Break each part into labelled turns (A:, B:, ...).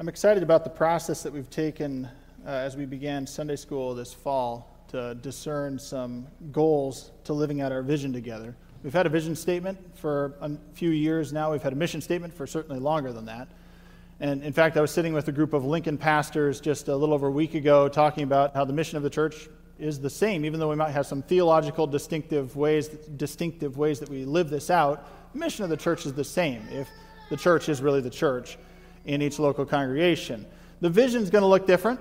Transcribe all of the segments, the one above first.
A: I'm excited about the process that we've taken uh, as we began Sunday school this fall to discern some goals to living out our vision together. We've had a vision statement for a few years now. We've had a mission statement for certainly longer than that. And in fact, I was sitting with a group of Lincoln pastors just a little over a week ago talking about how the mission of the church is the same, even though we might have some theological distinctive ways, distinctive ways that we live this out. The mission of the church is the same. If the church is really the church in each local congregation. The vision is going to look different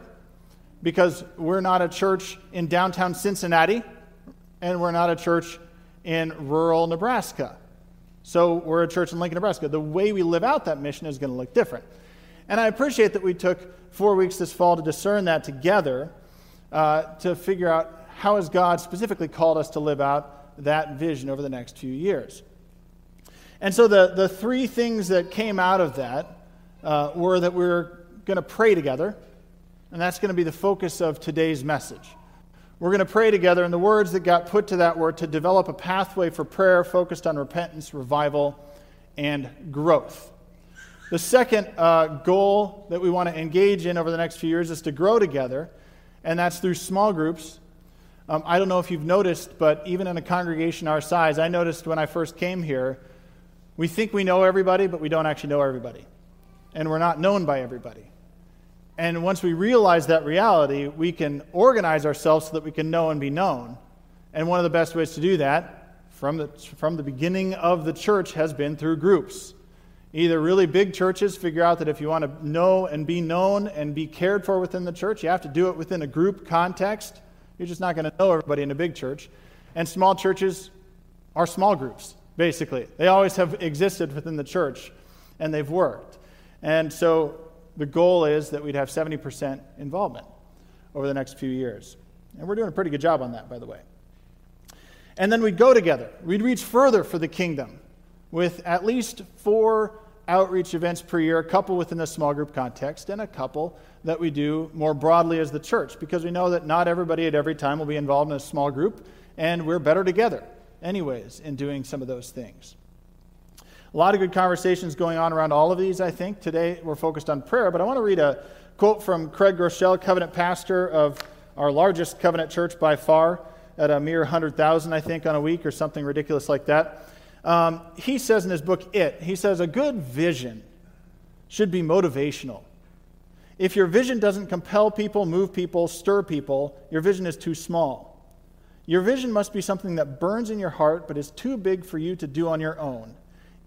A: because we're not a church in downtown Cincinnati and we're not a church in rural Nebraska. So we're a church in Lincoln, Nebraska. The way we live out that mission is going to look different. And I appreciate that we took four weeks this fall to discern that together uh, to figure out how has God specifically called us to live out that vision over the next few years. And so the, the three things that came out of that uh, were that we're going to pray together, and that's going to be the focus of today's message. We're going to pray together, and the words that got put to that were to develop a pathway for prayer focused on repentance, revival, and growth. The second uh, goal that we want to engage in over the next few years is to grow together, and that's through small groups. Um, I don't know if you've noticed, but even in a congregation our size, I noticed when I first came here, we think we know everybody, but we don't actually know everybody and we're not known by everybody. And once we realize that reality, we can organize ourselves so that we can know and be known. And one of the best ways to do that from the, from the beginning of the church has been through groups. Either really big churches figure out that if you want to know and be known and be cared for within the church, you have to do it within a group context. You're just not going to know everybody in a big church. And small churches are small groups, basically. They always have existed within the church, and they've worked. And so the goal is that we'd have 70% involvement over the next few years. And we're doing a pretty good job on that, by the way. And then we'd go together. We'd reach further for the kingdom with at least four outreach events per year, a couple within the small group context, and a couple that we do more broadly as the church, because we know that not everybody at every time will be involved in a small group, and we're better together, anyways, in doing some of those things. A lot of good conversations going on around all of these, I think. Today we're focused on prayer, but I want to read a quote from Craig Groeschel, covenant pastor of our largest covenant church by far, at a mere 100,000, I think, on a week or something ridiculous like that. Um, he says in his book, It, he says, a good vision should be motivational. If your vision doesn't compel people, move people, stir people, your vision is too small. Your vision must be something that burns in your heart but is too big for you to do on your own.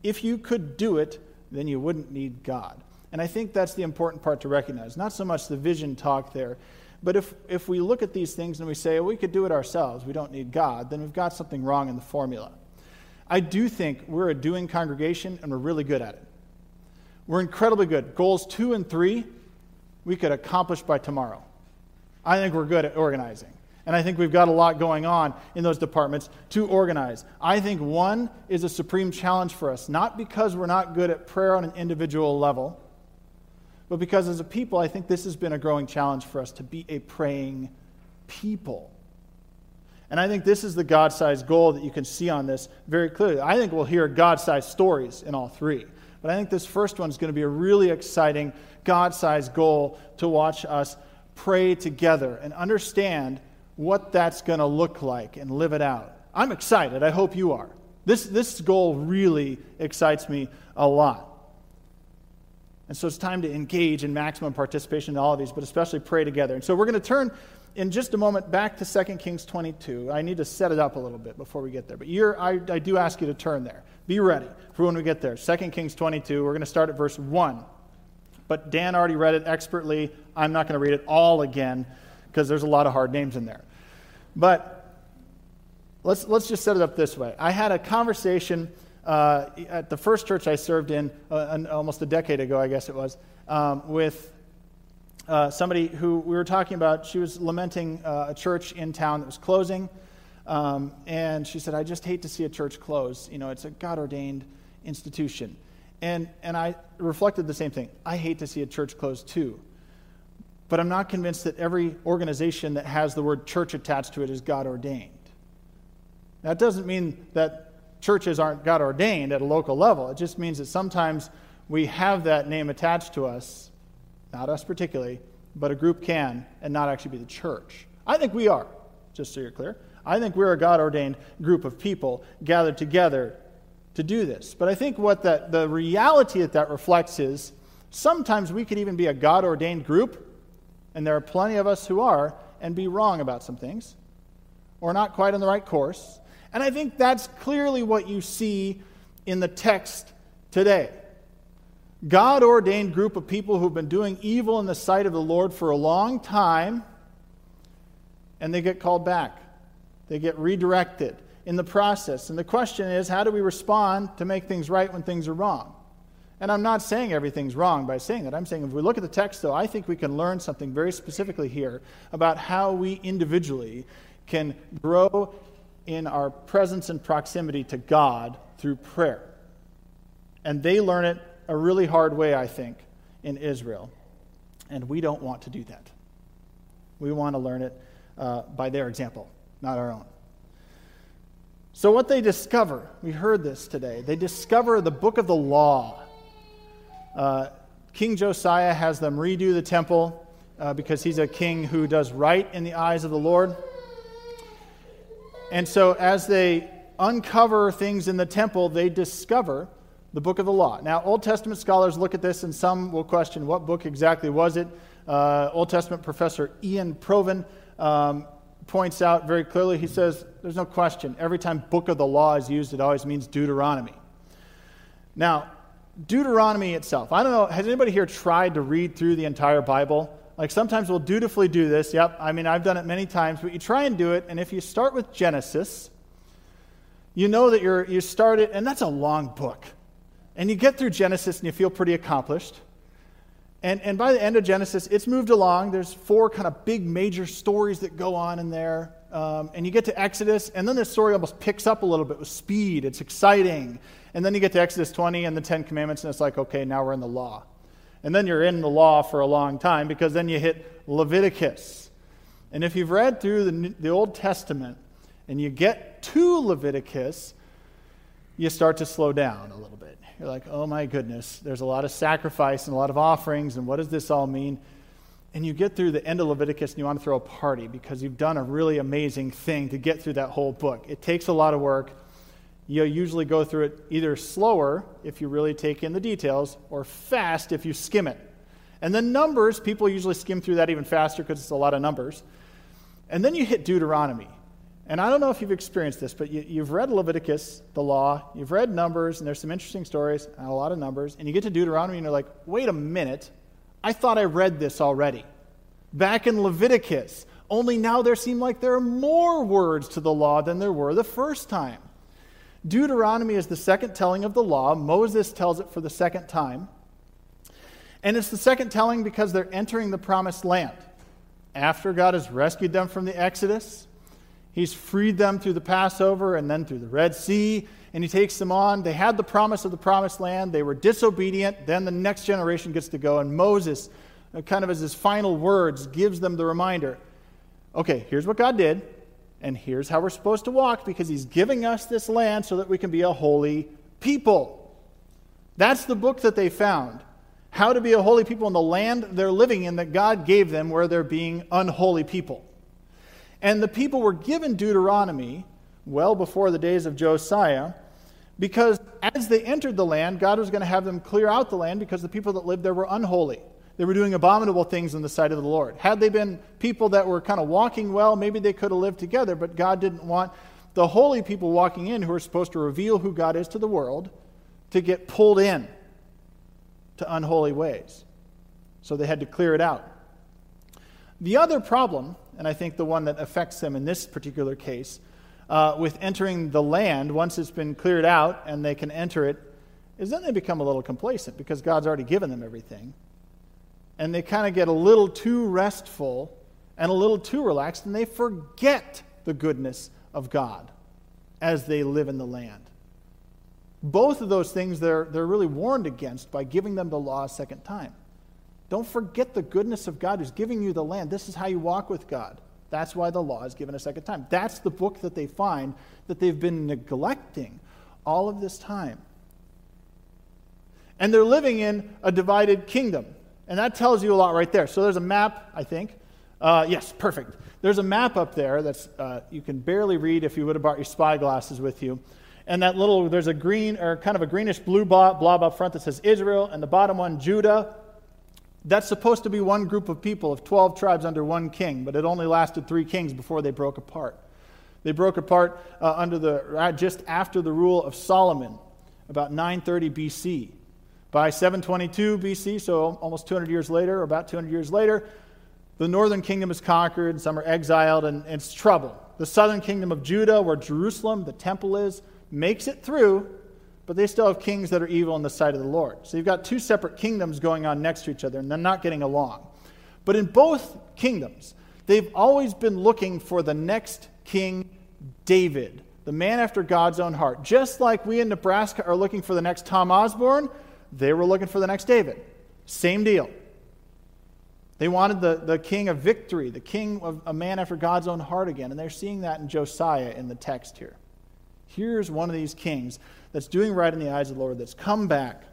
A: If you could do it, then you wouldn't need God. And I think that's the important part to recognize. Not so much the vision talk there, but if, if we look at these things and we say, well, we could do it ourselves, we don't need God, then we've got something wrong in the formula. I do think we're a doing congregation and we're really good at it. We're incredibly good. Goals two and three, we could accomplish by tomorrow. I think we're good at organizing. And I think we've got a lot going on in those departments to organize. I think one is a supreme challenge for us, not because we're not good at prayer on an individual level, but because as a people, I think this has been a growing challenge for us to be a praying people. And I think this is the God sized goal that you can see on this very clearly. I think we'll hear God sized stories in all three. But I think this first one is going to be a really exciting God sized goal to watch us pray together and understand what that's going to look like and live it out. I'm excited. I hope you are. This, this goal really excites me a lot. And so it's time to engage in maximum participation in all of these, but especially pray together. And so we're going to turn in just a moment back to 2 Kings 22. I need to set it up a little bit before we get there. But I, I do ask you to turn there. Be ready for when we get there. 2 Kings 22, we're going to start at verse 1. But Dan already read it expertly. I'm not going to read it all again because there's a lot of hard names in there. But let's, let's just set it up this way. I had a conversation uh, at the first church I served in uh, almost a decade ago, I guess it was, um, with uh, somebody who we were talking about. She was lamenting uh, a church in town that was closing. Um, and she said, I just hate to see a church close. You know, it's a God ordained institution. And, and I reflected the same thing. I hate to see a church close too. But I'm not convinced that every organization that has the word church attached to it is God ordained. That doesn't mean that churches aren't God ordained at a local level. It just means that sometimes we have that name attached to us not us particularly, but a group can and not actually be the church. I think we are, just so you're clear. I think we're a God ordained group of people gathered together to do this. But I think what that, the reality that that reflects is sometimes we could even be a God ordained group, and there are plenty of us who are, and be wrong about some things, or not quite on the right course. And I think that's clearly what you see in the text today. God ordained group of people who've been doing evil in the sight of the Lord for a long time, and they get called back. They get redirected in the process. And the question is how do we respond to make things right when things are wrong? And I'm not saying everything's wrong by saying that. I'm saying if we look at the text, though, I think we can learn something very specifically here about how we individually can grow in our presence and proximity to God through prayer. And they learn it a really hard way, I think, in Israel. And we don't want to do that. We want to learn it uh, by their example, not our own. So, what they discover, we heard this today, they discover the book of the law. Uh, king Josiah has them redo the temple uh, because he's a king who does right in the eyes of the Lord. And so, as they uncover things in the temple, they discover the book of the law. Now, Old Testament scholars look at this, and some will question what book exactly was it. Uh, Old Testament professor Iain Provan um, points out very clearly, he says, There's no question. Every time book of the law is used, it always means Deuteronomy. Now, Deuteronomy itself, I don't know, has anybody here tried to read through the entire Bible? Like sometimes we'll dutifully do this. Yep, I mean, I've done it many times, but you try and do it, and if you start with Genesis, you know that you're, you start it, and that's a long book. And you get through Genesis and you feel pretty accomplished. And, and by the end of Genesis, it's moved along. There's four kind of big major stories that go on in there. Um, and you get to Exodus, and then the story almost picks up a little bit with speed. It's exciting. And then you get to Exodus 20 and the Ten Commandments, and it's like, okay, now we're in the law. And then you're in the law for a long time because then you hit Leviticus. And if you've read through the, the Old Testament and you get to Leviticus, you start to slow down a little bit. You're like, oh my goodness, there's a lot of sacrifice and a lot of offerings, and what does this all mean? And you get through the end of Leviticus and you want to throw a party because you've done a really amazing thing to get through that whole book. It takes a lot of work you usually go through it either slower if you really take in the details or fast if you skim it. And then Numbers, people usually skim through that even faster because it's a lot of numbers. And then you hit Deuteronomy. And I don't know if you've experienced this, but you, have read Leviticus, the law, you've read Numbers, and there's some interesting stories and a lot of numbers. And you get to Deuteronomy and you're like, wait a minute, I thought I read this already. Back in Leviticus, only now there seem like there are more words to the law than there were the first time. Deuteronomy is the second telling of the law. Moses tells it for the second time. And it's the second telling because they're entering the promised land. After God has rescued them from the Exodus, He's freed them through the Passover and then through the Red Sea, and He takes them on. They had the promise of the promised land. They were disobedient. Then the next generation gets to go, and Moses, uh, kind of as his final words, gives them the reminder okay, here's what God did. And here's how we're supposed to walk because he's giving us this land so that we can be a holy people. That's the book that they found. How to be a holy people in the land they're living in that God gave them where they're being unholy people. And the people were given Deuteronomy well before the days of Josiah because as they entered the land, God was going to have them clear out the land because the people that lived there were unholy. They were doing abominable things in the sight of the Lord. Had they been people that were kind of walking well, maybe they could have lived together, but God didn't want the holy people walking in who are supposed to reveal who God is to the world to get pulled in to unholy ways. So they had to clear it out. The other problem, and I think the one that affects them in this particular case, uh, with entering the land, once it's been cleared out and they can enter it, is then they become a little complacent because God's already given them everything and they kind of get a little too restful and a little too relaxed, and they forget the goodness of God as they live in the land. Both of those things they're, they're really warned against by giving them the law a second time. Don't forget the goodness of God who's giving you the land. This is how you walk with God. That's why the law is given a second time. That's the book that they find that they've been neglecting all of this time. And they're living in a divided kingdom. And that tells you a lot right there. So there's a map, I think. Uh, yes, perfect. There's a map up there that's uh, you can barely read if you would have brought your spy glasses with you. And that little, there's a green or kind of a greenish blue blob up front that says Israel, and the bottom one, Judah. That's supposed to be one group of people of 12 tribes under one king, but it only lasted three kings before they broke apart. They broke apart uh, under the, uh, just after the rule of Solomon, about 930 BC. By 722 BC, so almost 200 years later, or about 200 years later, the northern kingdom is conquered, some are exiled, and, and it's trouble. The southern kingdom of Judah, where Jerusalem, the temple is, makes it through, but they still have kings that are evil in the sight of the Lord. So you've got two separate kingdoms going on next to each other, and they're not getting along. But in both kingdoms, they've always been looking for the next king, David, the man after God's own heart. Just like we in Nebraska are looking for the next Tom Osborne, they were looking for the next David. Same deal. They wanted the, the king of victory, the king of a man after God's own heart again. And they're seeing that in Josiah in the text here. Here's one of these kings that's doing right in the eyes of the Lord, that's come back.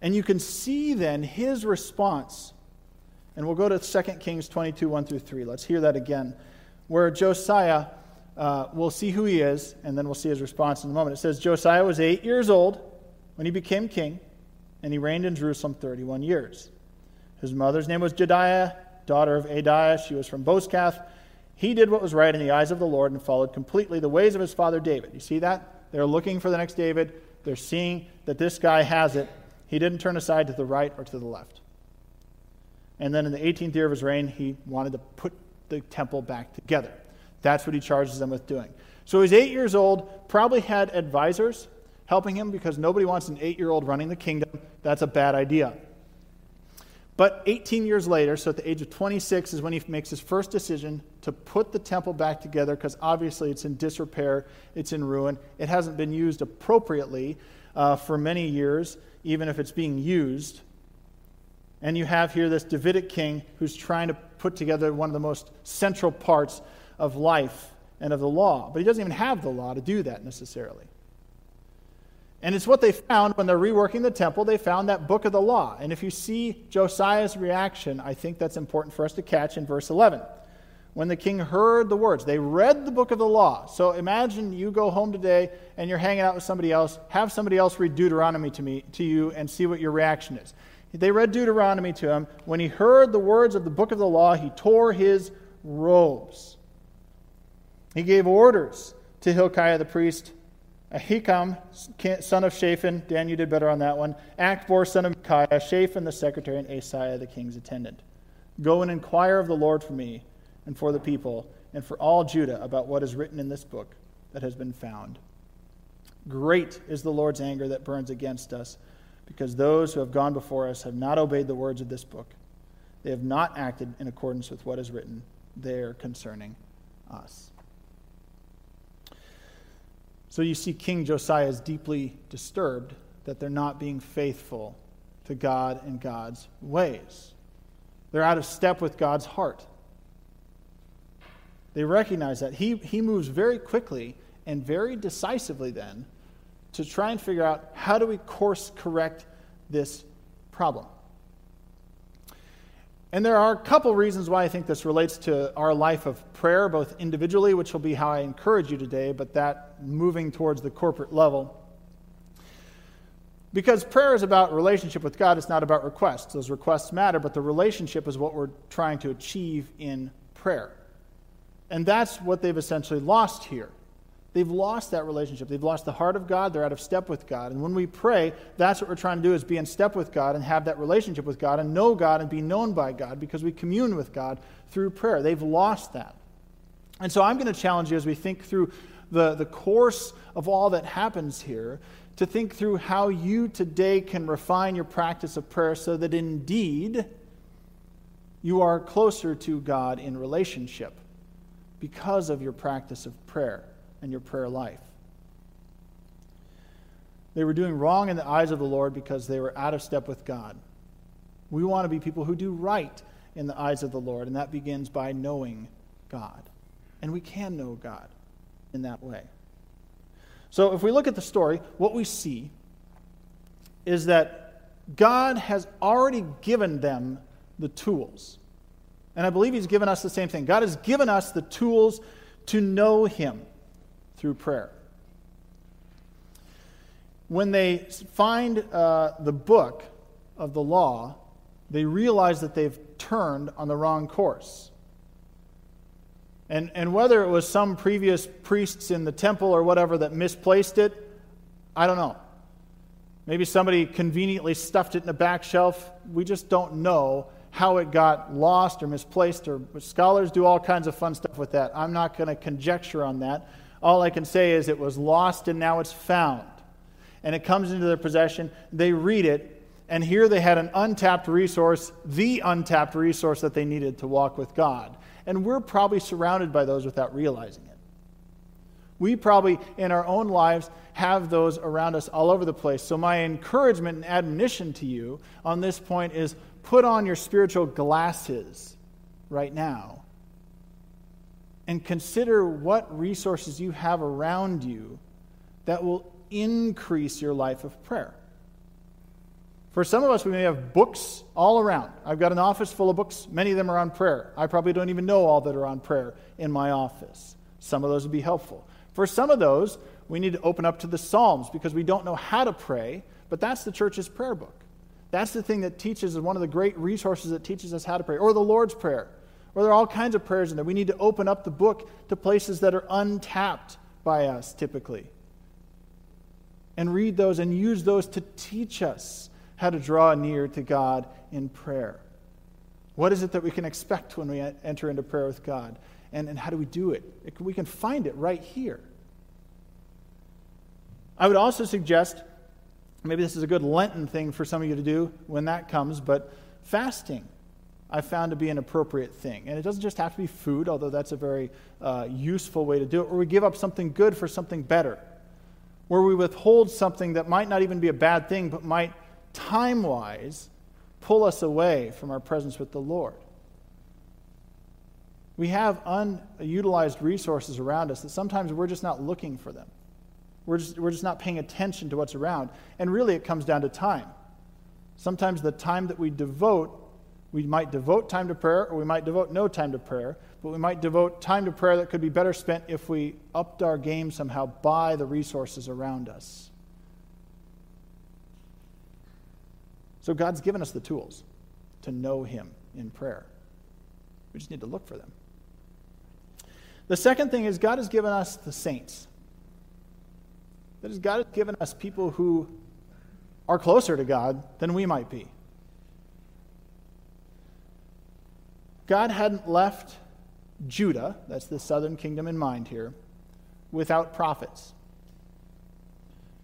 A: And you can see then his response. And we'll go to 2 Kings 22, 1 through 3. Let's hear that again. Where Josiah, uh, we'll see who he is, and then we'll see his response in a moment. It says Josiah was eight years old when he became king, and he reigned in Jerusalem 31 years. His mother's name was Jediah, daughter of Adiah. She was from Bozkath. He did what was right in the eyes of the Lord and followed completely the ways of his father David. You see that? They're looking for the next David. They're seeing that this guy has it. He didn't turn aside to the right or to the left. And then in the 18th year of his reign, he wanted to put the temple back together. That's what he charges them with doing. So he's eight years old, probably had advisors helping him because nobody wants an eight year old running the kingdom. That's a bad idea. But 18 years later, so at the age of 26, is when he makes his first decision to put the temple back together because obviously it's in disrepair, it's in ruin. It hasn't been used appropriately uh, for many years, even if it's being used. And you have here this Davidic king who's trying to put together one of the most central parts of life and of the law. But he doesn't even have the law to do that necessarily. And it's what they found when they're reworking the temple. They found that book of the law. And if you see Josiah's reaction, I think that's important for us to catch in verse 11. When the king heard the words, they read the book of the law. So imagine you go home today and you're hanging out with somebody else. Have somebody else read Deuteronomy to me to you and see what your reaction is. They read Deuteronomy to him. When he heard the words of the book of the law, he tore his robes. He gave orders to Hilkiah the priest Uh, Ahikam, son of Shaphan, Dan, you did better on that one. Achbor, son of Micaiah, Shaphan the secretary, and Asaiah the king's attendant. Go and inquire of the Lord for me and for the people and for all Judah about what is written in this book that has been found. Great is the Lord's anger that burns against us, because those who have gone before us have not obeyed the words of this book. They have not acted in accordance with what is written there concerning us. So you see, King Josiah is deeply disturbed that they're not being faithful to God and God's ways. They're out of step with God's heart. They recognize that. He, he moves very quickly and very decisively then to try and figure out how do we course correct this problem. And there are a couple reasons why I think this relates to our life of prayer, both individually, which will be how I encourage you today, but that moving towards the corporate level. Because prayer is about relationship with God, it's not about requests. Those requests matter, but the relationship is what we're trying to achieve in prayer. And that's what they've essentially lost here. They've lost that relationship. They've lost the heart of God. They're out of step with God. And when we pray, that's what we're trying to do is be in step with God and have that relationship with God and know God and be known by God because we commune with God through prayer. They've lost that. And so I'm going to challenge you as we think through the, the course of all that happens here to think through how you today can refine your practice of prayer so that indeed you are closer to God in relationship because of your practice of prayer and your prayer life. They were doing wrong in the eyes of the Lord because they were out of step with God. We want to be people who do right in the eyes of the Lord, and that begins by knowing God. And we can know God in that way. So if we look at the story, what we see is that God has already given them the tools. And I believe He's given us the same thing. God has given us the tools to know Him through prayer. When they find uh, the book of the law, they realize that they've turned on the wrong course. And, and whether it was some previous priests in the temple or whatever that misplaced it, I don't know. Maybe somebody conveniently stuffed it in a back shelf. We just don't know how it got lost or misplaced, or scholars do all kinds of fun stuff with that. I'm not going to conjecture on that. All I can say is it was lost and now it's found. And it comes into their possession. They read it, and here they had an untapped resource, the untapped resource that they needed to walk with God. And we're probably surrounded by those without realizing it. We probably, in our own lives, have those around us all over the place. So, my encouragement and admonition to you on this point is put on your spiritual glasses right now and consider what resources you have around you that will increase your life of prayer. For some of us, we may have books all around. I've got an office full of books. Many of them are on prayer. I probably don't even know all that are on prayer in my office. Some of those would be helpful. For some of those, we need to open up to the Psalms because we don't know how to pray, but that's the church's prayer book. That's the thing that teaches, us, one of the great resources that teaches us how to pray, or the Lord's Prayer, or there are all kinds of prayers in there. We need to open up the book to places that are untapped by us typically. And read those and use those to teach us how to draw near to God in prayer. What is it that we can expect when we enter into prayer with God? And, and how do we do it? it? We can find it right here. I would also suggest maybe this is a good Lenten thing for some of you to do when that comes, but fasting I found to be an appropriate thing. And it doesn't just have to be food, although that's a very uh, useful way to do it, where we give up something good for something better, where we withhold something that might not even be a bad thing, but might time wise pull us away from our presence with the Lord. We have unutilized resources around us that sometimes we're just not looking for them. We're just, we're just not paying attention to what's around. And really, it comes down to time. Sometimes the time that we devote, we might devote time to prayer or we might devote no time to prayer, but we might devote time to prayer that could be better spent if we upped our game somehow by the resources around us. So God's given us the tools to know Him in prayer. We just need to look for them. The second thing is God has given us the saints. That is, God has given us people who are closer to God than we might be. God hadn't left Judah, that's the southern kingdom in mind here, without prophets.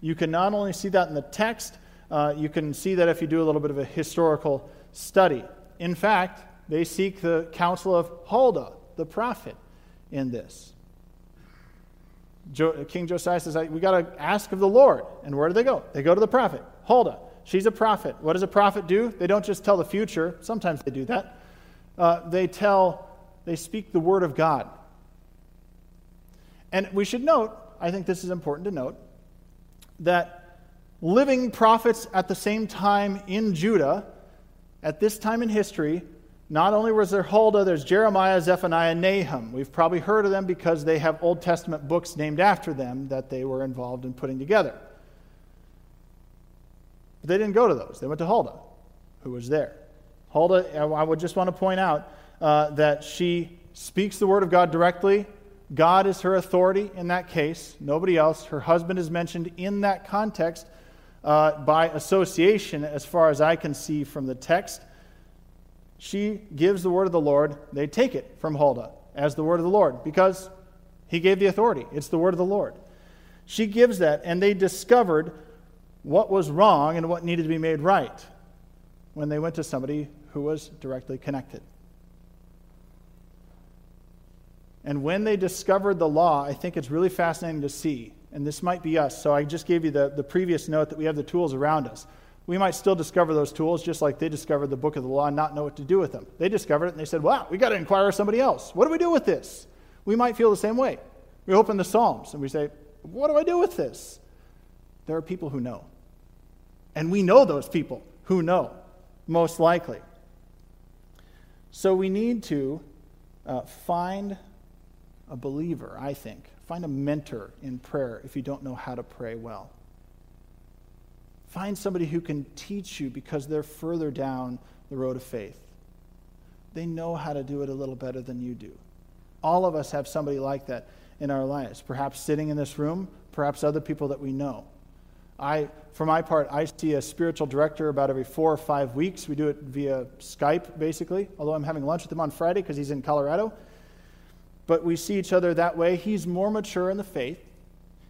A: You can not only see that in the text, uh, you can see that if you do a little bit of a historical study. In fact, they seek the counsel of Huldah, the prophet, in this. Jo- King Josiah says, We got to ask of the Lord. And where do they go? They go to the prophet, Huldah. She's a prophet. What does a prophet do? They don't just tell the future. Sometimes they do that. Uh, they tell, they speak the word of God. And we should note, I think this is important to note, that living prophets at the same time in Judah, at this time in history, not only was there Huldah, there's Jeremiah, Zephaniah, Nahum. We've probably heard of them because they have Old Testament books named after them that they were involved in putting together. But they didn't go to those. They went to Huldah, who was there. Huldah, I would just want to point out uh, that she speaks the word of God directly. God is her authority in that case, nobody else. Her husband is mentioned in that context uh, by association, as far as I can see from the text she gives the word of the Lord, they take it from Huldah as the word of the Lord because he gave the authority. It's the word of the Lord. She gives that, and they discovered what was wrong and what needed to be made right when they went to somebody who was directly connected. And when they discovered the law, I think it's really fascinating to see, and this might be us. So I just gave you the, the previous note that we have the tools around us we might still discover those tools just like they discovered the book of the law and not know what to do with them. They discovered it and they said, wow, we got to inquire of somebody else. What do we do with this? We might feel the same way. We open the Psalms and we say, what do I do with this? There are people who know. And we know those people who know, most likely. So we need to uh, find a believer, I think. Find a mentor in prayer if you don't know how to pray well. Find somebody who can teach you because they're further down the road of faith. They know how to do it a little better than you do. All of us have somebody like that in our lives, perhaps sitting in this room, perhaps other people that we know. I, for my part, I see a spiritual director about every four or five weeks. We do it via Skype, basically, although I'm having lunch with him on Friday because he's in Colorado. But we see each other that way. He's more mature in the faith,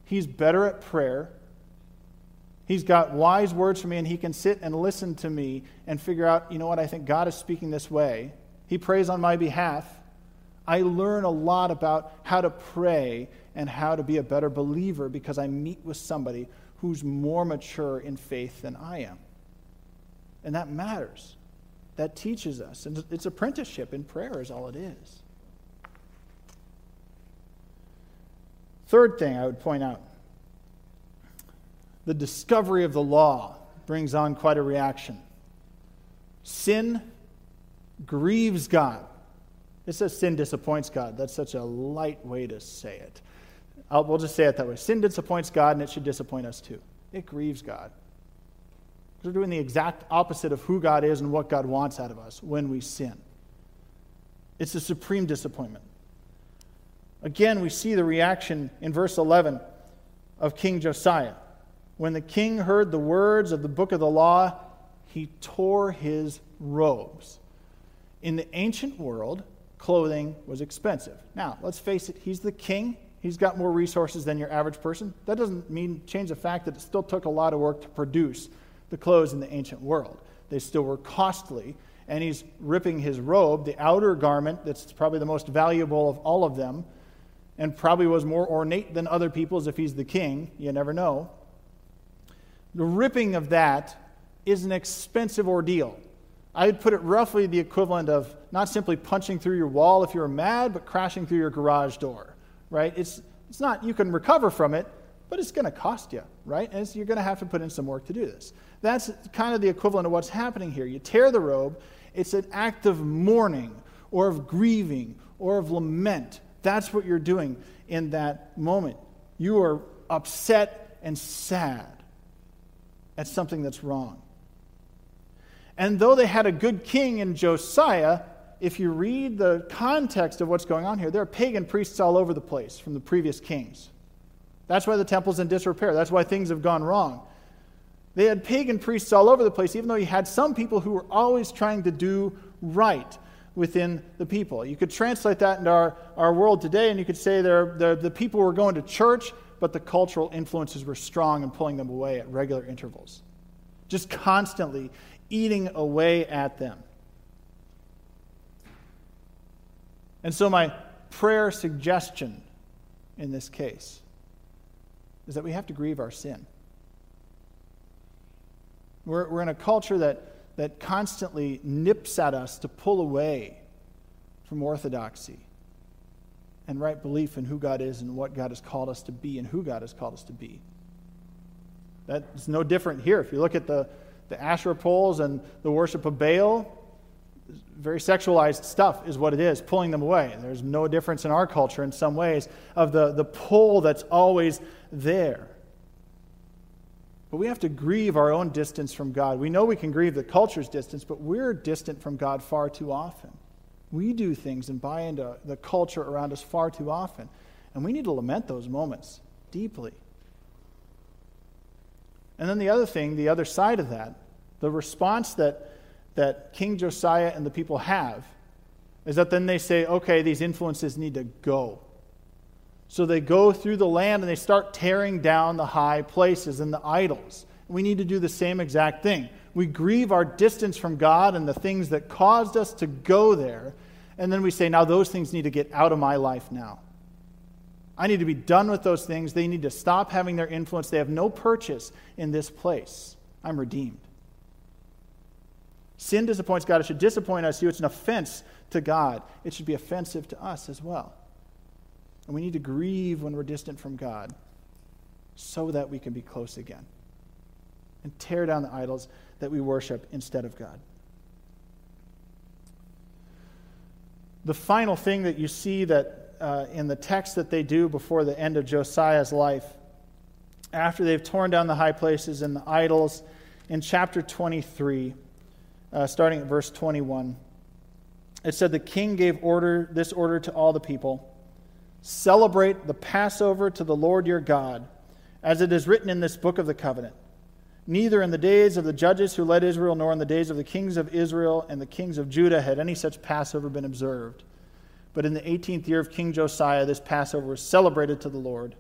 A: he's better at prayer. He's got wise words for me, and he can sit and listen to me and figure out, you know what, I think God is speaking this way. He prays on my behalf. I learn a lot about how to pray and how to be a better believer because I meet with somebody who's more mature in faith than I am. And that matters. That teaches us. And it's apprenticeship in prayer, is all it is. Third thing I would point out the discovery of the law brings on quite a reaction. Sin grieves God. It says sin disappoints God. That's such a light way to say it. I'll, we'll just say it that way. Sin disappoints God, and it should disappoint us too. It grieves God. We're doing the exact opposite of who God is and what God wants out of us when we sin. It's a supreme disappointment. Again, we see the reaction in verse 11 of King Josiah. When the king heard the words of the book of the law, he tore his robes. In the ancient world, clothing was expensive. Now, let's face it, he's the king. He's got more resources than your average person. That doesn't mean change the fact that it still took a lot of work to produce the clothes in the ancient world. They still were costly, and he's ripping his robe, the outer garment that's probably the most valuable of all of them, and probably was more ornate than other people's if he's the king. You never know. The ripping of that is an expensive ordeal. I would put it roughly the equivalent of not simply punching through your wall if you were mad, but crashing through your garage door right? It's, it's not, you can recover from it, but it's going to cost you, right? And you're going to have to put in some work to do this. That's kind of the equivalent of what's happening here. You tear the robe, it's an act of mourning or of grieving or of lament. That's what you're doing in that moment. You are upset and sad at something that's wrong. And though they had a good king in Josiah, if you read the context of what's going on here, there are pagan priests all over the place from the previous kings. That's why the temple's in disrepair. That's why things have gone wrong. They had pagan priests all over the place, even though you had some people who were always trying to do right within the people. You could translate that into our, our world today, and you could say they're, they're, the people were going to church, but the cultural influences were strong and pulling them away at regular intervals. Just constantly eating away at them. And so, my prayer suggestion in this case is that we have to grieve our sin. We're, we're in a culture that, that constantly nips at us to pull away from orthodoxy and right belief in who God is and what God has called us to be and who God has called us to be. That's no different here. If you look at the, the Asherah poles and the worship of Baal, very sexualized stuff is what it is, pulling them away. There's no difference in our culture in some ways of the, the pull that's always there. But we have to grieve our own distance from God. We know we can grieve the culture's distance, but we're distant from God far too often. We do things and buy into the culture around us far too often. And we need to lament those moments deeply. And then the other thing, the other side of that, the response that that King Josiah and the people have is that then they say, okay, these influences need to go. So they go through the land and they start tearing down the high places and the idols. We need to do the same exact thing. We grieve our distance from God and the things that caused us to go there. And then we say, now those things need to get out of my life now. I need to be done with those things. They need to stop having their influence. They have no purchase in this place. I'm redeemed. Sin disappoints God. It should disappoint us. It's an offense to God. It should be offensive to us as well. And we need to grieve when we're distant from God so that we can be close again. and tear down the idols that we worship instead of God. The final thing that you see that uh, in the text that they do before the end of Josiah's life, after they've torn down the high places and the idols, in chapter 23, uh, starting at verse 21, it said, The king gave order, this order to all the people Celebrate the Passover to the Lord your God, as it is written in this book of the covenant. Neither in the days of the judges who led Israel, nor in the days of the kings of Israel and the kings of Judah had any such Passover been observed. But in the 18th year of King Josiah, this Passover was celebrated to the Lord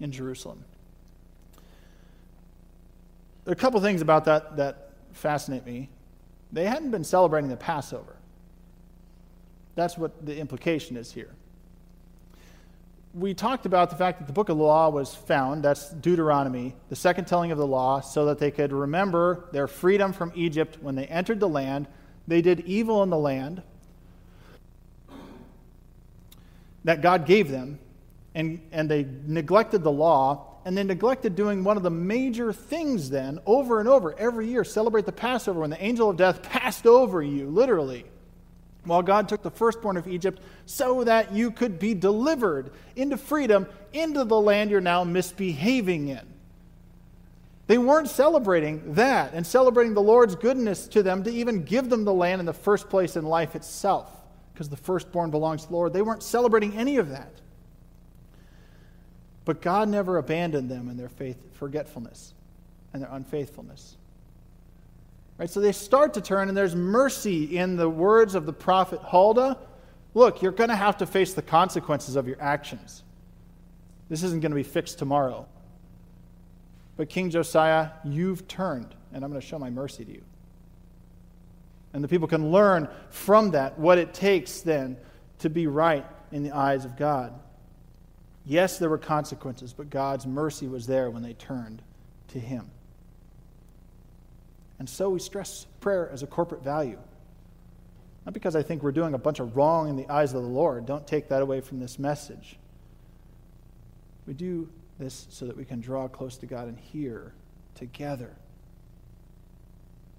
A: in Jerusalem. There are a couple things about that that fascinate me. They hadn't been celebrating the Passover. That's what the implication is here we talked about the fact that the book of the law was found, that's Deuteronomy, the second telling of the law, so that they could remember their freedom from Egypt when they entered the land. They did evil in the land that God gave them, and, and they neglected the law, and they neglected doing one of the major things then over and over every year celebrate the Passover when the angel of death passed over you, literally while God took the firstborn of Egypt so that you could be delivered into freedom into the land you're now misbehaving in. They weren't celebrating that and celebrating the Lord's goodness to them to even give them the land in the first place in life itself, because the firstborn belongs to the Lord. They weren't celebrating any of that. But God never abandoned them in their faith forgetfulness and their unfaithfulness. Right? So they start to turn, and there's mercy in the words of the prophet Huldah. Look, you're going to have to face the consequences of your actions. This isn't going to be fixed tomorrow. But King Josiah, you've turned, and I'm going to show my mercy to you. And the people can learn from that what it takes then to be right in the eyes of God. Yes, there were consequences, but God's mercy was there when they turned to Him. And so we stress prayer as a corporate value. Not because I think we're doing a bunch of wrong in the eyes of the Lord. Don't take that away from this message. We do this so that we can draw close to God and hear together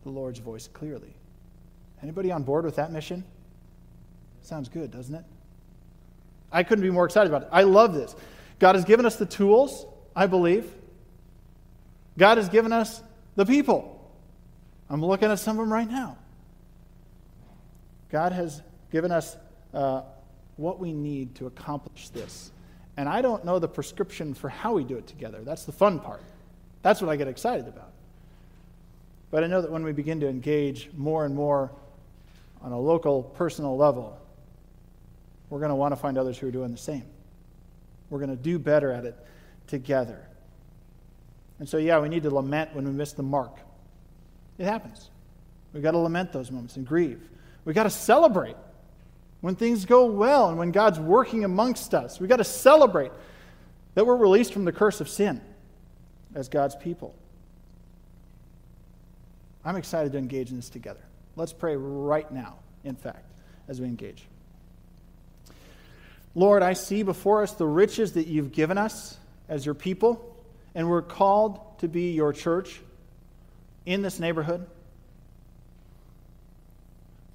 A: the Lord's voice clearly. Anybody on board with that mission? Sounds good, doesn't it? I couldn't be more excited about it. I love this. God has given us the tools, I believe. God has given us the people. I'm looking at some of them right now. God has given us uh, what we need to accomplish this. And I don't know the prescription for how we do it together. That's the fun part. That's what I get excited about. But I know that when we begin to engage more and more on a local, personal level, we're going to want to find others who are doing the same. We're going to do better at it together. And so, yeah, we need to lament when we miss the mark. It happens. We've got to lament those moments and grieve. We've got to celebrate when things go well and when God's working amongst us. We've got to celebrate that we're released from the curse of sin as God's people. I'm excited to engage in this together. Let's pray right now, in fact, as we engage. Lord, I see before us the riches that you've given us as your people, and we're called to be your church in this neighborhood.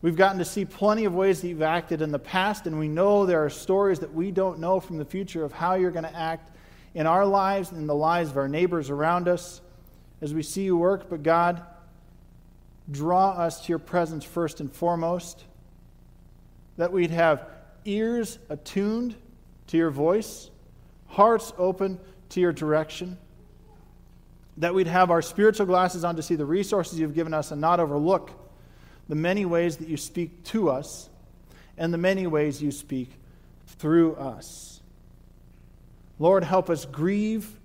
A: We've gotten to see plenty of ways that you've acted in the past, and we know there are stories that we don't know from the future of how you're going to act in our lives and in the lives of our neighbors around us as we see you work. But God, draw us to your presence first and foremost, that we'd have ears attuned to your voice, hearts open to your direction that we'd have our spiritual glasses on to see the resources you've given us and not overlook the many ways that you speak to us and the many ways you speak through us. Lord, help us grieve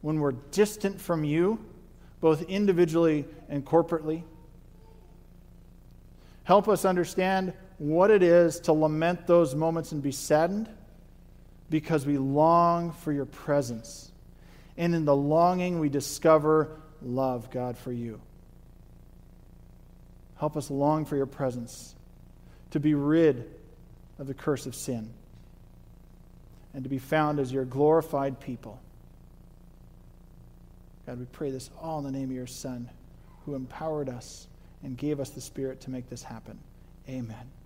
A: when we're distant from you, both individually and corporately. Help us understand what it is to lament those moments and be saddened because we long for your presence and in the longing, we discover love, God, for you. Help us long for your presence, to be rid of the curse of sin, and to be found as your glorified people. God, we pray this all in the name of your Son, who empowered us and gave us the Spirit to make this happen. Amen.